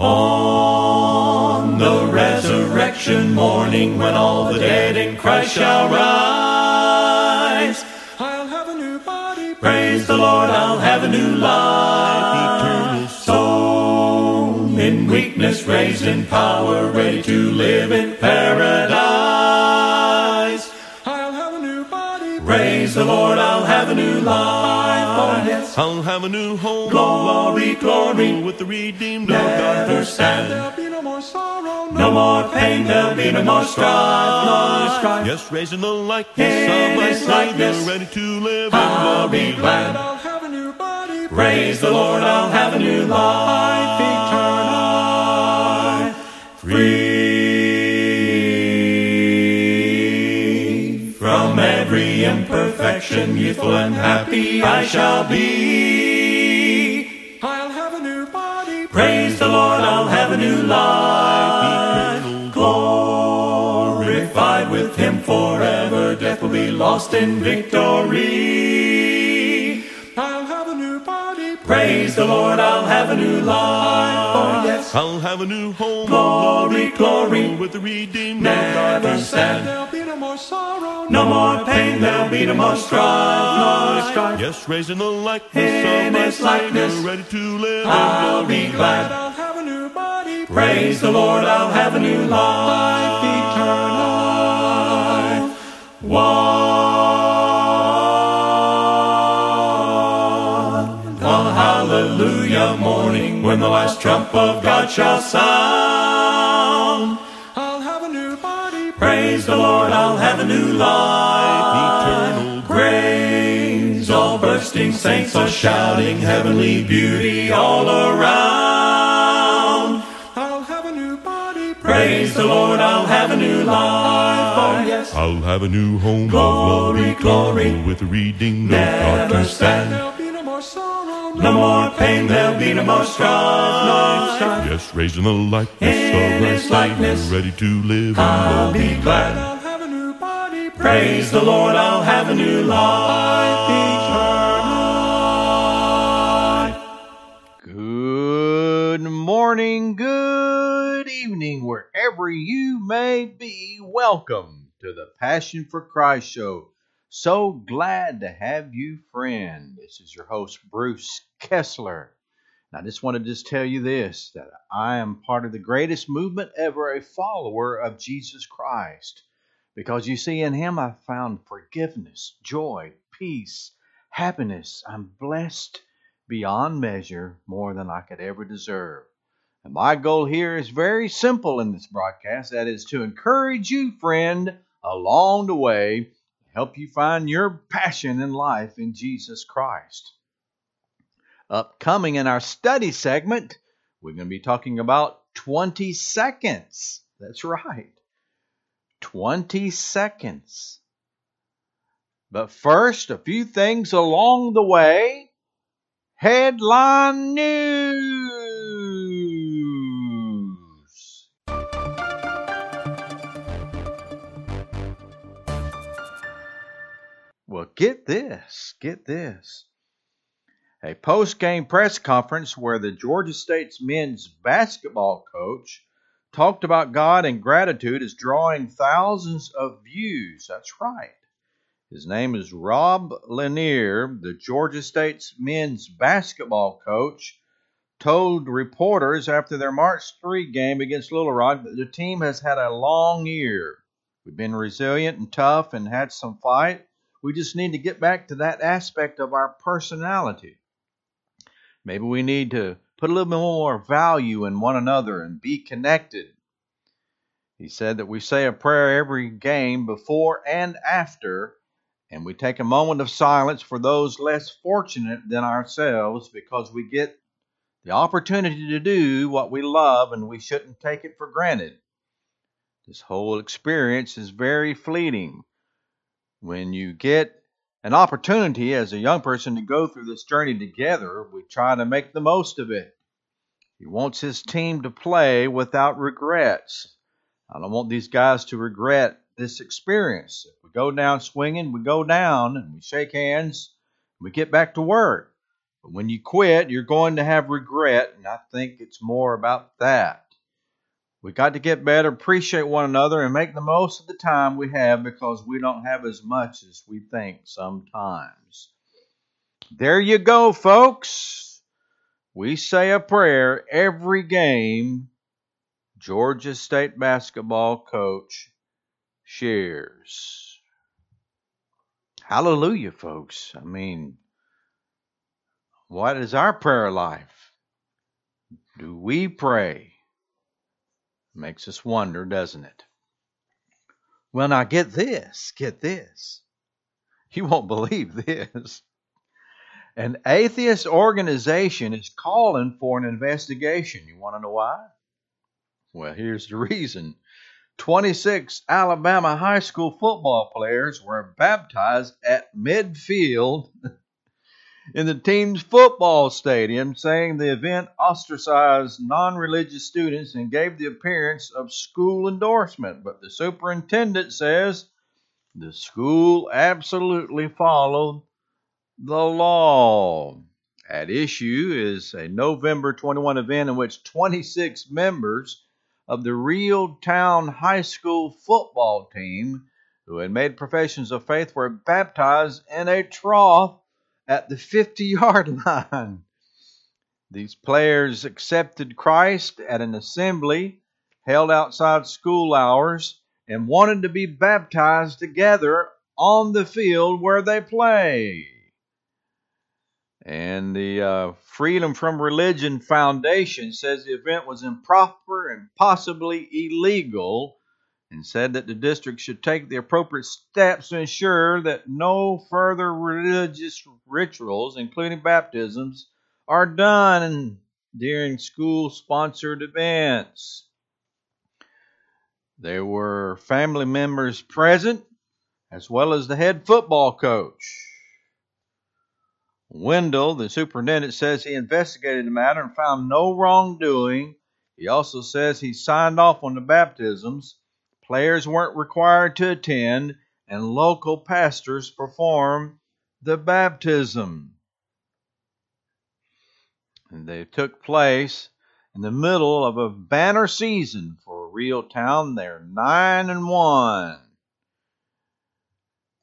On the resurrection morning, when all the dead in Christ shall rise, I'll have a new body. praise the Lord, I'll have a new life. Soul in weakness, raised in power, ready to live in paradise. I'll have a new body. Praise the Lord, I'll have a new life. I'll have a new home. Glory, glory. With the redeemed of Never stand. There'll be no more sorrow. No more pain, there'll be no more strife, no strife. Yes, raising the likeness In of my Savior, ready to live I'll in be glad. I'll have a new body. Praise the Lord, I'll have a new life eternal. Imperfection, youthful and happy I shall be. I'll have a new body. Praise the Lord, I'll have a new life. Glorified with Him forever, death will be lost in victory. The Lord, I'll have a new life. Oh, yes. I'll have a new home. Glory, glory. With the redeemed Never stand. There'll be no more sorrow. No more pain, there'll be no more strife, no strife. Yes, raising the likeness In of my his likeness, ready to live I'll be glad. I'll have a new body. Praise the Lord, I'll have a new life eternal. One. When the last trump of God shall sound. I'll have a new body. Praise the Lord, I'll have a new life Eternal Praise all bursting saints are shouting heavenly beauty all around. I'll have a new body. Praise the Lord, I'll have a new life. Oh, yes. I'll have a new home. Glory, glory. With the redeemed of Never God. stand. There'll be no more sorrow. No more pain, there'll be no more strife, no strife. Yes, raising the likeness In of my his Savior, likeness, ready to live I'll in glory. be glad. I'll have a new body. Praise the Lord, I'll have a new life eternal. Good morning, good evening, wherever you may be. Welcome to the Passion for Christ show. So glad to have you, friend. This is your host, Bruce Kessler. And I just want to just tell you this that I am part of the greatest movement ever, a follower of Jesus Christ. Because you see, in Him I found forgiveness, joy, peace, happiness. I'm blessed beyond measure, more than I could ever deserve. And my goal here is very simple in this broadcast that is to encourage you, friend, along the way, help you find your passion in life in Jesus Christ. Upcoming in our study segment, we're going to be talking about 20 seconds. That's right. 20 seconds. But first, a few things along the way. Headline news. Well, get this, get this. A post game press conference where the Georgia State's men's basketball coach talked about God and gratitude is drawing thousands of views. That's right. His name is Rob Lanier, the Georgia State's men's basketball coach, told reporters after their March 3 game against Little Rock that the team has had a long year. We've been resilient and tough and had some fight. We just need to get back to that aspect of our personality. Maybe we need to put a little more value in one another and be connected. He said that we say a prayer every game before and after, and we take a moment of silence for those less fortunate than ourselves because we get the opportunity to do what we love and we shouldn't take it for granted. This whole experience is very fleeting. When you get an opportunity as a young person to go through this journey together, we try to make the most of it. He wants his team to play without regrets. I don't want these guys to regret this experience. If we go down swinging, we go down and we shake hands, and we get back to work. But when you quit, you're going to have regret, and I think it's more about that. We got to get better, appreciate one another, and make the most of the time we have because we don't have as much as we think sometimes. There you go, folks. We say a prayer every game Georgia State basketball coach shares. Hallelujah, folks. I mean, what is our prayer life? Do we pray? Makes us wonder, doesn't it? Well, now get this, get this. You won't believe this. An atheist organization is calling for an investigation. You want to know why? Well, here's the reason 26 Alabama high school football players were baptized at midfield in the team's football stadium, saying the event ostracized non religious students and gave the appearance of school endorsement. But the superintendent says the school absolutely followed the law. At issue is a November 21 event in which 26 members of the Real Town High School football team who had made professions of faith were baptized in a trough at the 50 yard line. These players accepted Christ at an assembly held outside school hours and wanted to be baptized together on the field where they play. And the uh, Freedom from Religion Foundation says the event was improper and possibly illegal and said that the district should take the appropriate steps to ensure that no further religious rituals, including baptisms, are done during school sponsored events. There were family members present, as well as the head football coach. Wendell, the superintendent, says he investigated the matter and found no wrongdoing. He also says he signed off on the baptisms Players weren't required to attend, and local pastors performed the baptism. And they took place in the middle of a banner season for a Real Town. They're nine and one.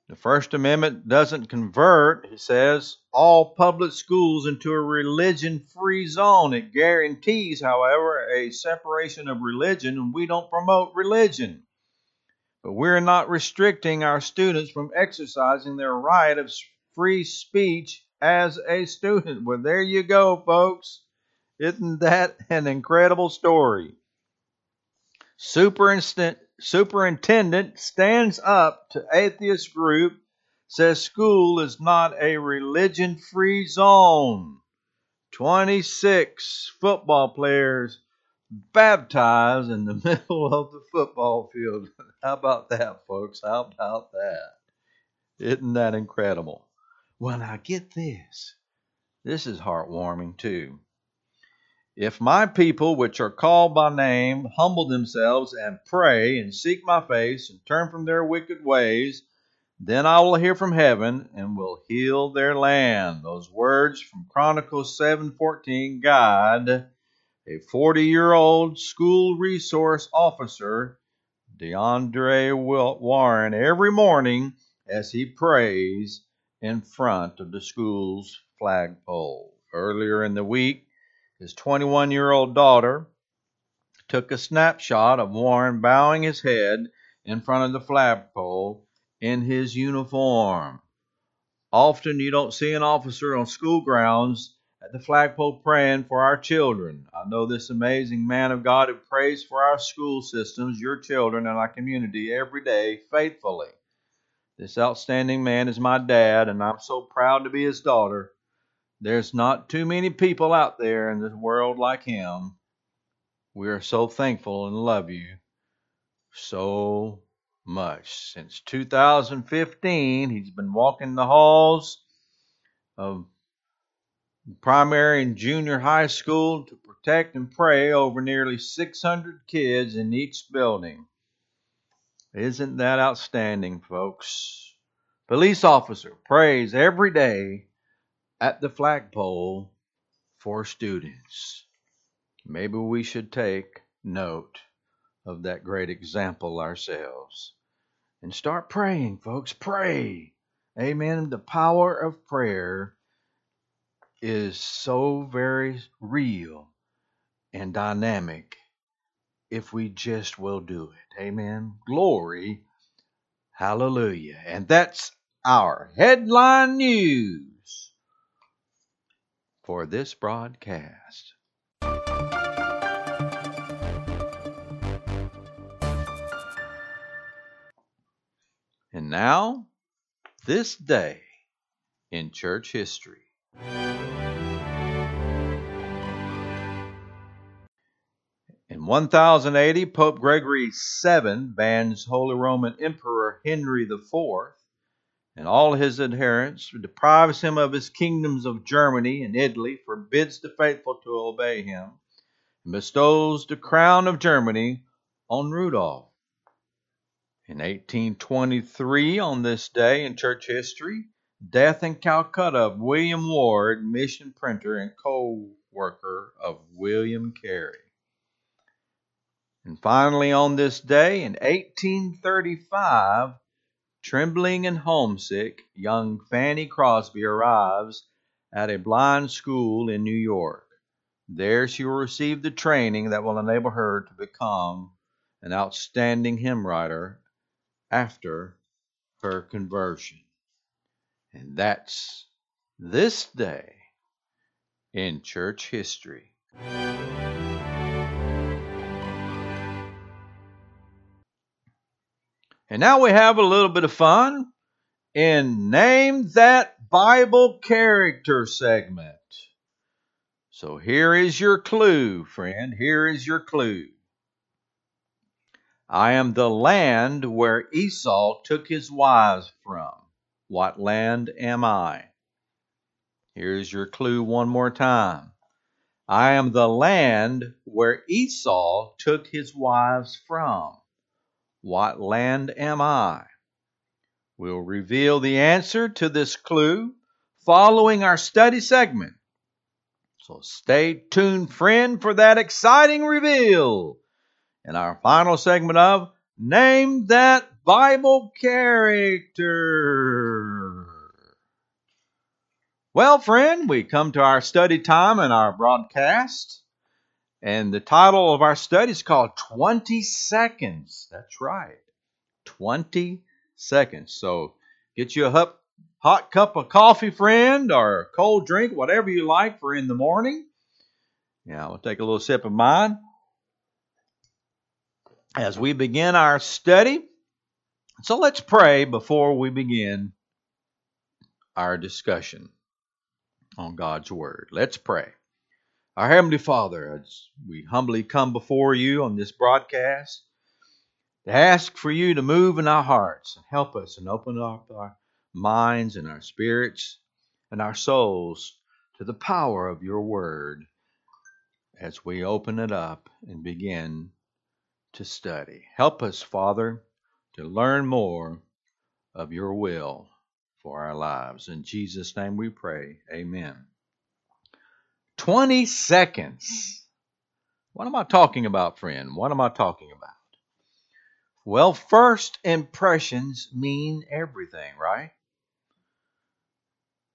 The First Amendment doesn't convert, he says, all public schools into a religion free zone. It guarantees, however, a separation of religion, and we don't promote religion. But we're not restricting our students from exercising their right of free speech as a student. Well, there you go, folks. Isn't that an incredible story? Superintendent stands up to atheist group, says school is not a religion free zone. 26 football players baptized in the middle of the football field. How about that, folks? How about that? Isn't that incredible? Well, now get this. This is heartwarming too. If my people, which are called by name, humble themselves and pray and seek my face and turn from their wicked ways, then I will hear from heaven and will heal their land. Those words from Chronicles 7:14 God a 40 year old school resource officer, DeAndre Warren, every morning as he prays in front of the school's flagpole. Earlier in the week, his 21 year old daughter took a snapshot of Warren bowing his head in front of the flagpole in his uniform. Often you don't see an officer on school grounds at the flagpole praying for our children. I know this amazing man of God who prays for our school systems, your children, and our community every day faithfully. This outstanding man is my dad, and I'm so proud to be his daughter. There's not too many people out there in this world like him. We are so thankful and love you so much. Since 2015, he's been walking the halls of primary and junior high school to protect and pray over nearly 600 kids in each building. Isn't that outstanding, folks? Police officer prays every day at the flagpole for students. Maybe we should take note of that great example ourselves and start praying, folks. Pray. Amen. The power of prayer is so very real and dynamic if we just will do it. Amen. Glory. Hallelujah. And that's our headline news for this broadcast. And now, this day in church history. In 1080, Pope Gregory VII bans Holy Roman Emperor Henry IV and all his adherents, deprives him of his kingdoms of Germany and Italy, forbids the faithful to obey him, and bestows the crown of Germany on Rudolph. In 1823, on this day in church history, death in Calcutta of William Ward, mission printer and co worker of William Carey. And finally, on this day in 1835, trembling and homesick, young Fanny Crosby arrives at a blind school in New York. There she will receive the training that will enable her to become an outstanding hymn writer after her conversion. And that's this day in church history. And now we have a little bit of fun in Name That Bible Character segment. So here is your clue, friend. Here is your clue. I am the land where Esau took his wives from. What land am I? Here's your clue one more time. I am the land where Esau took his wives from. What land am I? We'll reveal the answer to this clue following our study segment. So stay tuned, friend, for that exciting reveal in our final segment of Name That Bible Character. Well, friend, we come to our study time and our broadcast. And the title of our study is called 20 Seconds. That's right. 20 seconds. So get you a hot, cup of coffee, friend, or a cold drink, whatever you like for in the morning. Yeah, we'll take a little sip of mine as we begin our study. So let's pray before we begin our discussion on God's Word. Let's pray. Our Heavenly Father, as we humbly come before you on this broadcast, to ask for you to move in our hearts and help us and open up our minds and our spirits and our souls to the power of your Word as we open it up and begin to study. Help us, Father, to learn more of your will for our lives. In Jesus' name we pray. Amen. 20 seconds. What am I talking about, friend? What am I talking about? Well, first impressions mean everything, right?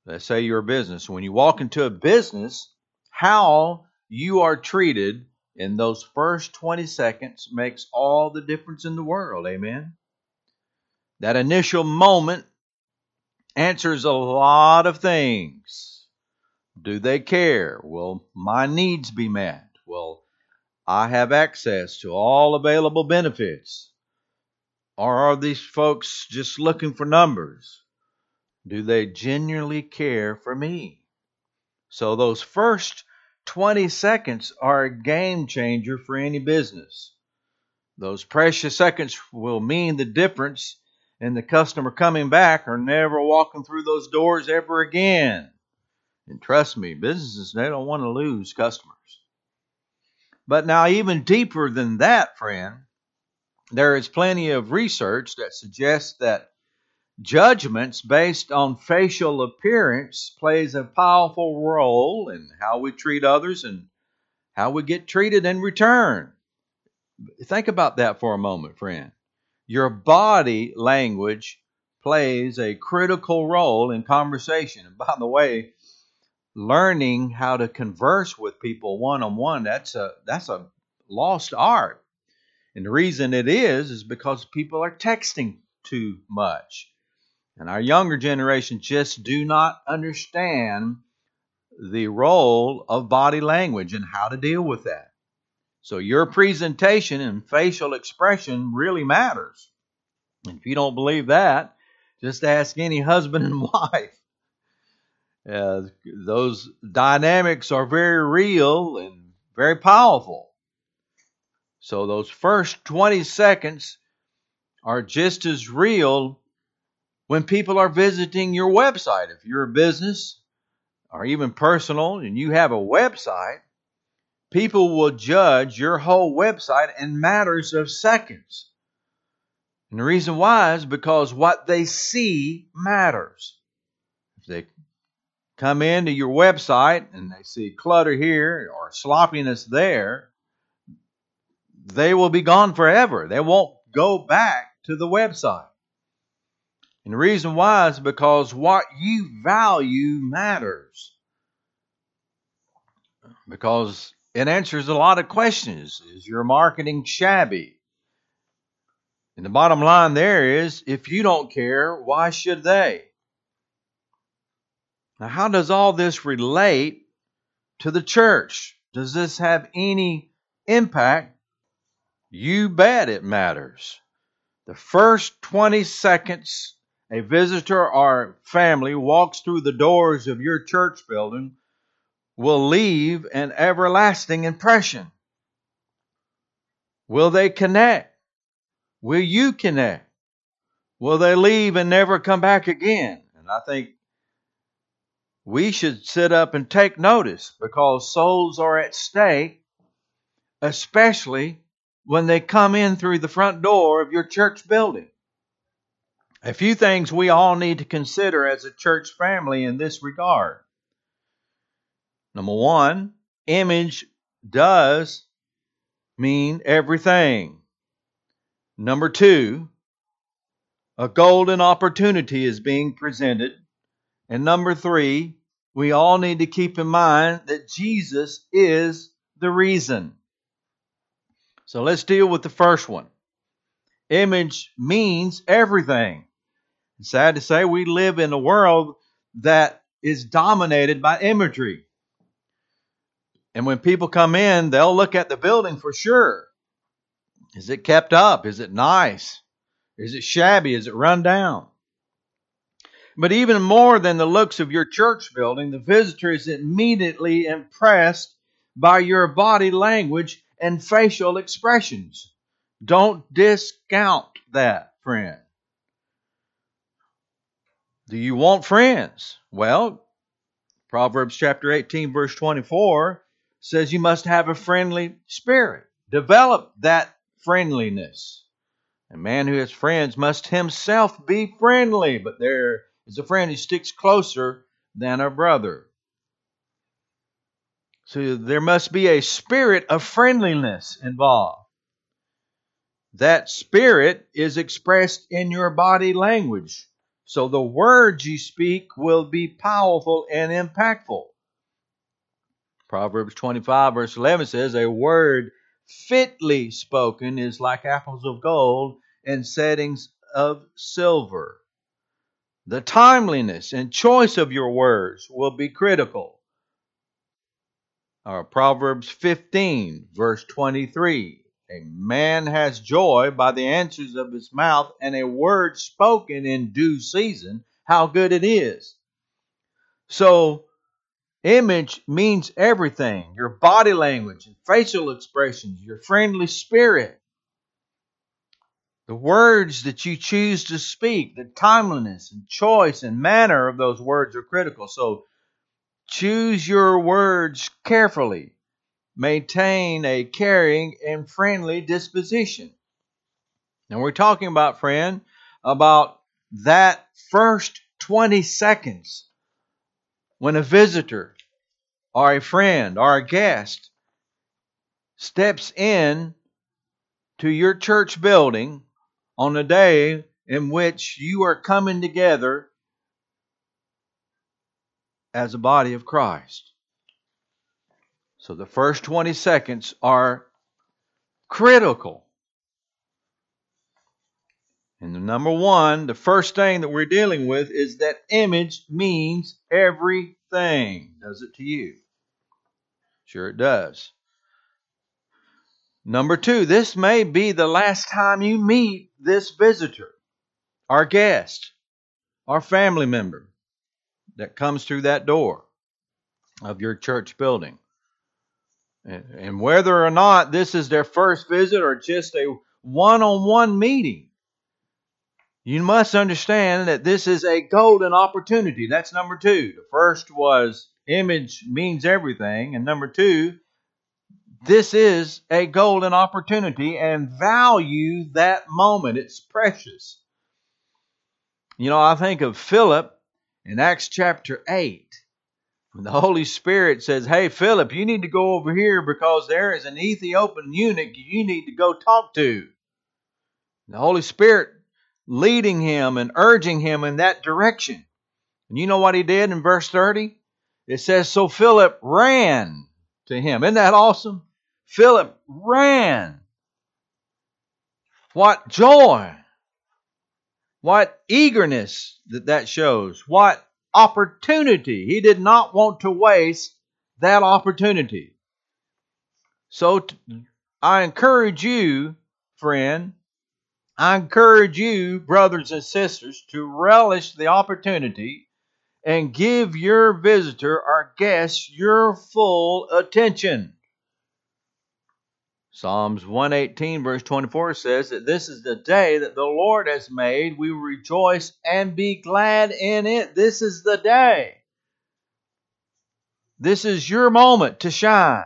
Let's say you're a business. When you walk into a business, how you are treated in those first 20 seconds makes all the difference in the world. Amen. That initial moment answers a lot of things. Do they care? Will my needs be met? Will I have access to all available benefits? Or are these folks just looking for numbers? Do they genuinely care for me? So, those first 20 seconds are a game changer for any business. Those precious seconds will mean the difference in the customer coming back or never walking through those doors ever again. And trust me, businesses, they don't want to lose customers. But now, even deeper than that, friend, there is plenty of research that suggests that judgments based on facial appearance plays a powerful role in how we treat others and how we get treated in return. Think about that for a moment, friend. Your body language plays a critical role in conversation. And by the way, learning how to converse with people one on one, that's a that's a lost art. And the reason it is is because people are texting too much. And our younger generation just do not understand the role of body language and how to deal with that. So your presentation and facial expression really matters. And if you don't believe that, just ask any husband and wife. Uh, those dynamics are very real and very powerful. So those first 20 seconds are just as real when people are visiting your website. If you're a business or even personal and you have a website, people will judge your whole website in matters of seconds. And the reason why is because what they see matters. If they come into your website and they see clutter here or sloppiness there, they will be gone forever. They won't go back to the website. And the reason why is because what you value matters. Because it answers a lot of questions. Is your marketing shabby? And the bottom line there is if you don't care, why should they? Now, how does all this relate to the church? Does this have any impact? You bet it matters. The first 20 seconds a visitor or family walks through the doors of your church building will leave an everlasting impression. Will they connect? Will you connect? Will they leave and never come back again? And I think we should sit up and take notice because souls are at stake, especially when they come in through the front door of your church building. A few things we all need to consider as a church family in this regard. Number one, image does mean everything. Number two, a golden opportunity is being presented. And number three, we all need to keep in mind that Jesus is the reason. So let's deal with the first one. Image means everything. Sad to say we live in a world that is dominated by imagery. And when people come in, they'll look at the building for sure. Is it kept up? Is it nice? Is it shabby? Is it run down? But even more than the looks of your church building, the visitor is immediately impressed by your body language and facial expressions. Don't discount that, friend. Do you want friends? Well, Proverbs chapter 18, verse 24 says you must have a friendly spirit. Develop that friendliness. A man who has friends must himself be friendly, but there is a friend who sticks closer than a brother. So there must be a spirit of friendliness involved. That spirit is expressed in your body language. So the words you speak will be powerful and impactful. Proverbs 25, verse 11 says, A word fitly spoken is like apples of gold in settings of silver. The timeliness and choice of your words will be critical Proverbs 15, verse 23. A man has joy by the answers of his mouth, and a word spoken in due season, how good it is. So, image means everything your body language and facial expressions, your friendly spirit, the words that you choose to speak, the timeliness and choice and manner of those words are critical. So, Choose your words carefully. Maintain a caring and friendly disposition. Now, we're talking about, friend, about that first 20 seconds when a visitor or a friend or a guest steps in to your church building on a day in which you are coming together as a body of Christ. So the first 20 seconds are critical. And the number one, the first thing that we're dealing with is that image means everything. Does it to you? Sure, it does. Number two, this may be the last time you meet this visitor, our guest, our family member that comes through that door of your church building. And whether or not this is their first visit or just a one on one meeting, you must understand that this is a golden opportunity. That's number two. The first was image means everything. And number two, this is a golden opportunity and value that moment. It's precious. You know, I think of Philip in Acts chapter 8. When the Holy Spirit says, Hey, Philip, you need to go over here because there is an Ethiopian eunuch you need to go talk to. The Holy Spirit leading him and urging him in that direction. And you know what he did in verse 30? It says, So Philip ran to him. Isn't that awesome? Philip ran. What joy! What eagerness that that shows. What opportunity. He did not want to waste that opportunity. So I encourage you, friend, I encourage you, brothers and sisters, to relish the opportunity and give your visitor or guest your full attention. Psalms 118, verse 24 says that this is the day that the Lord has made. We rejoice and be glad in it. This is the day. This is your moment to shine.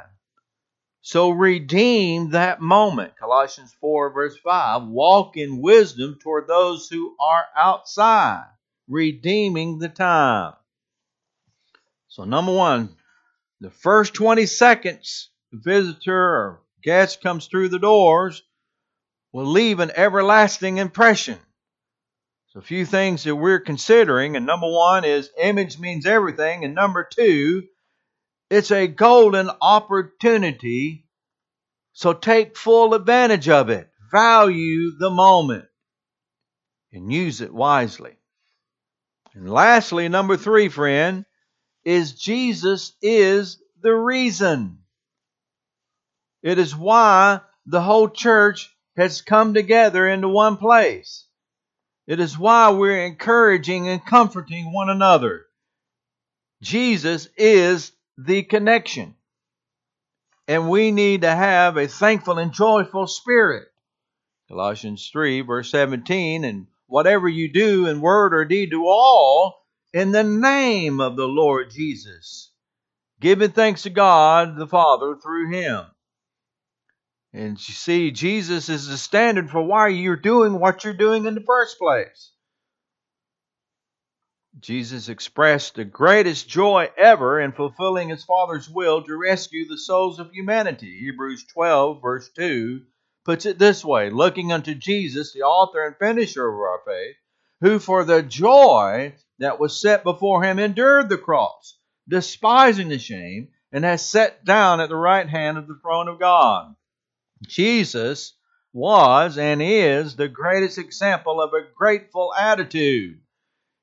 So redeem that moment. Colossians 4, verse 5. Walk in wisdom toward those who are outside, redeeming the time. So, number one, the first 20 seconds, the visitor or guest comes through the doors will leave an everlasting impression. So, a few things that we're considering, and number one is image means everything, and number two, it's a golden opportunity. So, take full advantage of it, value the moment, and use it wisely. And lastly, number three, friend, is Jesus is the reason. It is why the whole church has come together into one place. It is why we're encouraging and comforting one another. Jesus is the connection. And we need to have a thankful and joyful spirit. Colossians 3, verse 17, and whatever you do in word or deed, do all in the name of the Lord Jesus, giving thanks to God the Father through him. And you see, Jesus is the standard for why you're doing what you're doing in the first place. Jesus expressed the greatest joy ever in fulfilling his Father's will to rescue the souls of humanity. Hebrews 12, verse 2, puts it this way Looking unto Jesus, the author and finisher of our faith, who for the joy that was set before him endured the cross, despising the shame, and has sat down at the right hand of the throne of God. Jesus was and is the greatest example of a grateful attitude.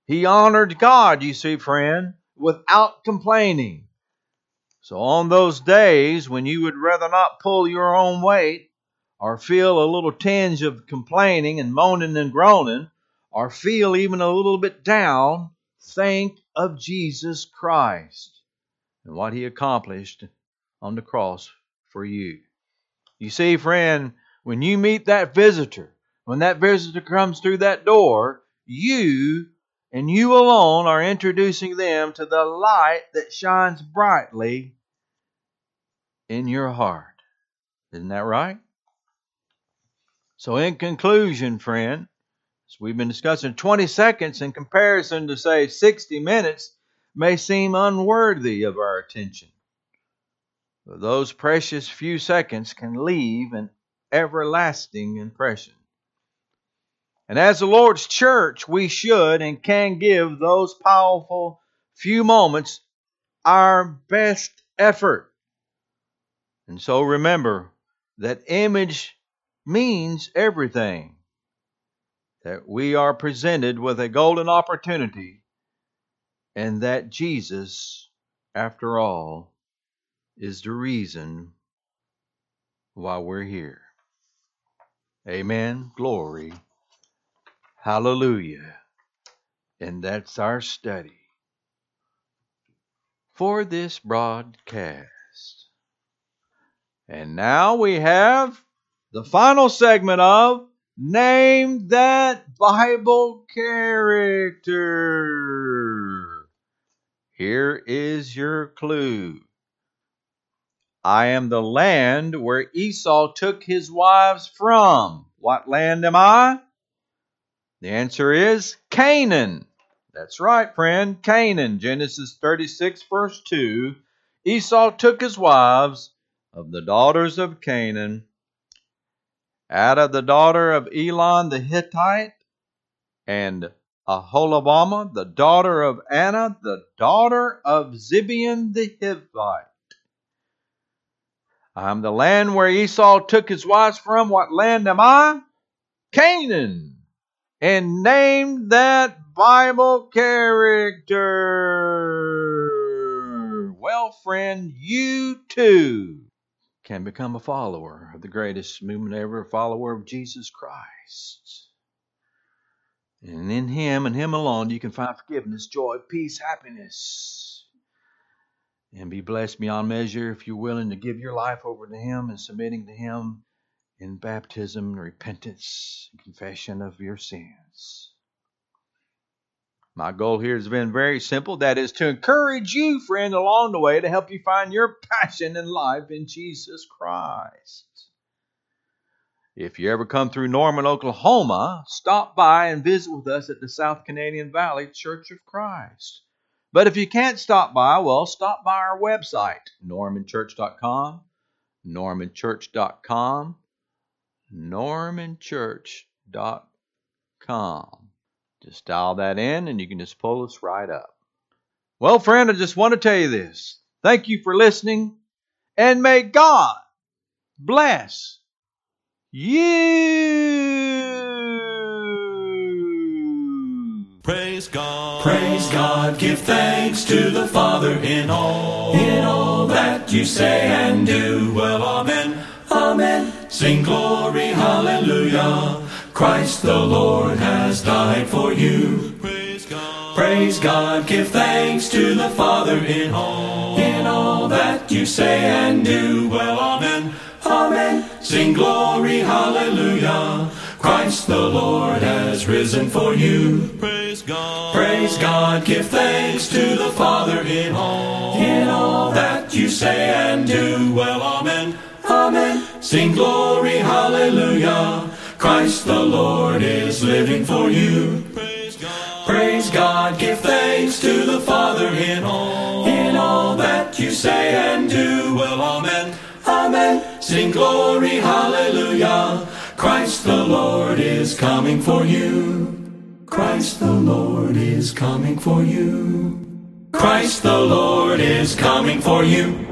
He honored God, you see, friend, without complaining. So, on those days when you would rather not pull your own weight, or feel a little tinge of complaining and moaning and groaning, or feel even a little bit down, think of Jesus Christ and what he accomplished on the cross for you. You see, friend, when you meet that visitor, when that visitor comes through that door, you and you alone are introducing them to the light that shines brightly in your heart. Isn't that right? So, in conclusion, friend, As we've been discussing, 20 seconds in comparison to, say, 60 minutes may seem unworthy of our attention. Those precious few seconds can leave an everlasting impression. And as the Lord's church, we should and can give those powerful few moments our best effort. And so remember that image means everything. That we are presented with a golden opportunity, and that Jesus, after all, is the reason why we're here. Amen. Glory. Hallelujah. And that's our study for this broadcast. And now we have the final segment of Name That Bible Character. Here is your clue. I am the land where Esau took his wives from. What land am I? The answer is Canaan. That's right, friend. Canaan. Genesis 36, verse 2. Esau took his wives of the daughters of Canaan, Adah the daughter of Elon the Hittite, and Aholibamah the daughter of Anna, the daughter of Zibeon the Hivite. I'm the land where Esau took his wives from. What land am I? Canaan. And name that Bible character. Well, friend, you too can become a follower of the greatest movement ever, a follower of Jesus Christ. And in Him and Him alone, you can find forgiveness, joy, peace, happiness and be blessed beyond measure if you're willing to give your life over to Him and submitting to Him in baptism, repentance, and confession of your sins. My goal here has been very simple that is to encourage you, friend, along the way to help you find your passion in life in Jesus Christ. If you ever come through Norman, Oklahoma, stop by and visit with us at the South Canadian Valley Church of Christ. But if you can't stop by, well, stop by our website, normanchurch.com, normanchurch.com, normanchurch.com. Just dial that in and you can just pull us right up. Well, friend, I just want to tell you this. Thank you for listening, and may God bless you. Praise God. Praise God, give thanks to the Father in all, in all that you say and do. Well, Amen, Amen. Sing glory, hallelujah. Christ the Lord has died for you. Praise God. Praise God, give thanks to the Father in all, in all that you say and do. Well, Amen, Amen. Sing glory, hallelujah. Christ the Lord has risen for you. Praise God. Praise God, give thanks to the Father in all, in all that you say and do. Well, Amen, Amen. Sing glory, hallelujah. Christ the Lord is living for you. Praise God. Praise God, give thanks to the Father in all, in all that you say and do. Well, Amen, Amen. Sing glory, hallelujah. Christ the Lord is coming for you. Christ the Lord is coming for you. Christ the Lord is coming for you.